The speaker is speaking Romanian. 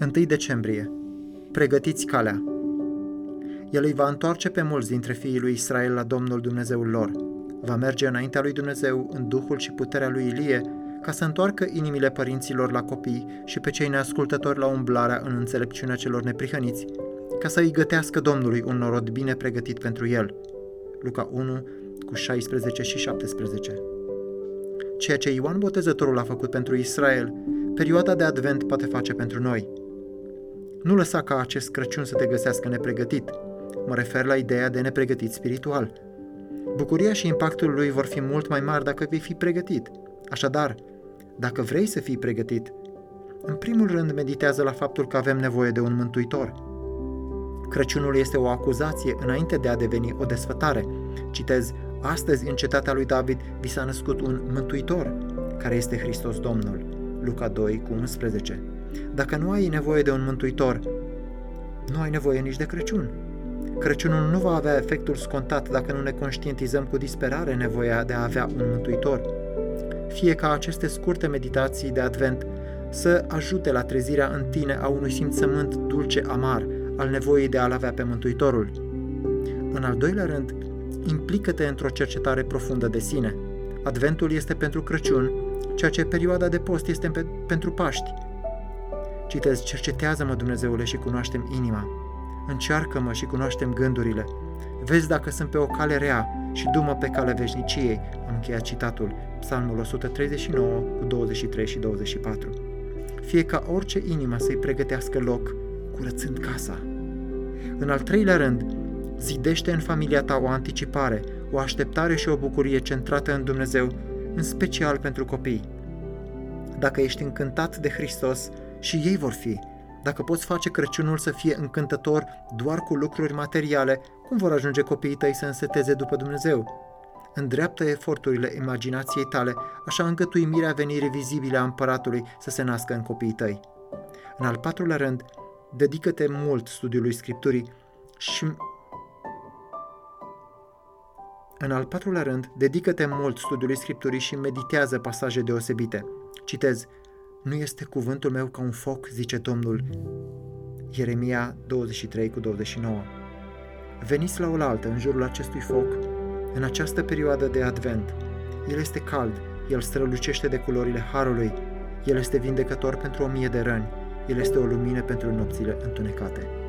1 decembrie. Pregătiți calea. El îi va întoarce pe mulți dintre fiii lui Israel la Domnul Dumnezeul lor. Va merge înaintea lui Dumnezeu în duhul și puterea lui Ilie, ca să întoarcă inimile părinților la copii și pe cei neascultători la umblarea în înțelepciunea celor neprihăniți, ca să îi gătească Domnului un norod bine pregătit pentru el. Luca 1 cu 16 și 17 Ceea ce Ioan Botezătorul a făcut pentru Israel, perioada de advent poate face pentru noi. Nu lăsa ca acest Crăciun să te găsească nepregătit. Mă refer la ideea de nepregătit spiritual. Bucuria și impactul lui vor fi mult mai mari dacă vei fi pregătit. Așadar, dacă vrei să fii pregătit, în primul rând meditează la faptul că avem nevoie de un mântuitor. Crăciunul este o acuzație înainte de a deveni o desfătare. Citez, astăzi în cetatea lui David vi s-a născut un mântuitor, care este Hristos Domnul. Luca 2 cu 11. Dacă nu ai nevoie de un mântuitor, nu ai nevoie nici de Crăciun. Crăciunul nu va avea efectul scontat dacă nu ne conștientizăm cu disperare nevoia de a avea un mântuitor. Fie ca aceste scurte meditații de advent să ajute la trezirea în tine a unui simțământ dulce-amar al nevoii de a-L avea pe Mântuitorul. În al doilea rând, implică-te într-o cercetare profundă de sine. Adventul este pentru Crăciun, ceea ce perioada de post este pe, pentru Paști. Citez, cercetează-mă, Dumnezeule, și cunoaștem inima. Încearcă-mă și cunoaștem gândurile. Vezi dacă sunt pe o cale rea și dumă pe calea veșniciei. Am încheiat citatul, Psalmul 139 cu 23 și 24. Fie ca orice inimă să-i pregătească loc, curățând casa. În al treilea rând, zidește în familia ta o anticipare, o așteptare și o bucurie centrată în Dumnezeu, în special pentru copii. Dacă ești încântat de Hristos, și ei vor fi. Dacă poți face Crăciunul să fie încântător doar cu lucruri materiale, cum vor ajunge copiii tăi să înseteze după Dumnezeu? Îndreaptă eforturile imaginației tale, așa încât uimirea venirii vizibile a împăratului să se nască în copiii tăi. În al patrulea rând, dedică-te mult studiului Scripturii și în al patrulea rând, dedică-te mult studiului Scripturii și meditează pasaje deosebite. Citez, nu este cuvântul meu ca un foc, zice Domnul. Ieremia 23 cu 29 Veniți la oaltă în jurul acestui foc, în această perioadă de advent. El este cald, el strălucește de culorile harului, el este vindecător pentru o mie de răni, el este o lumină pentru nopțile întunecate.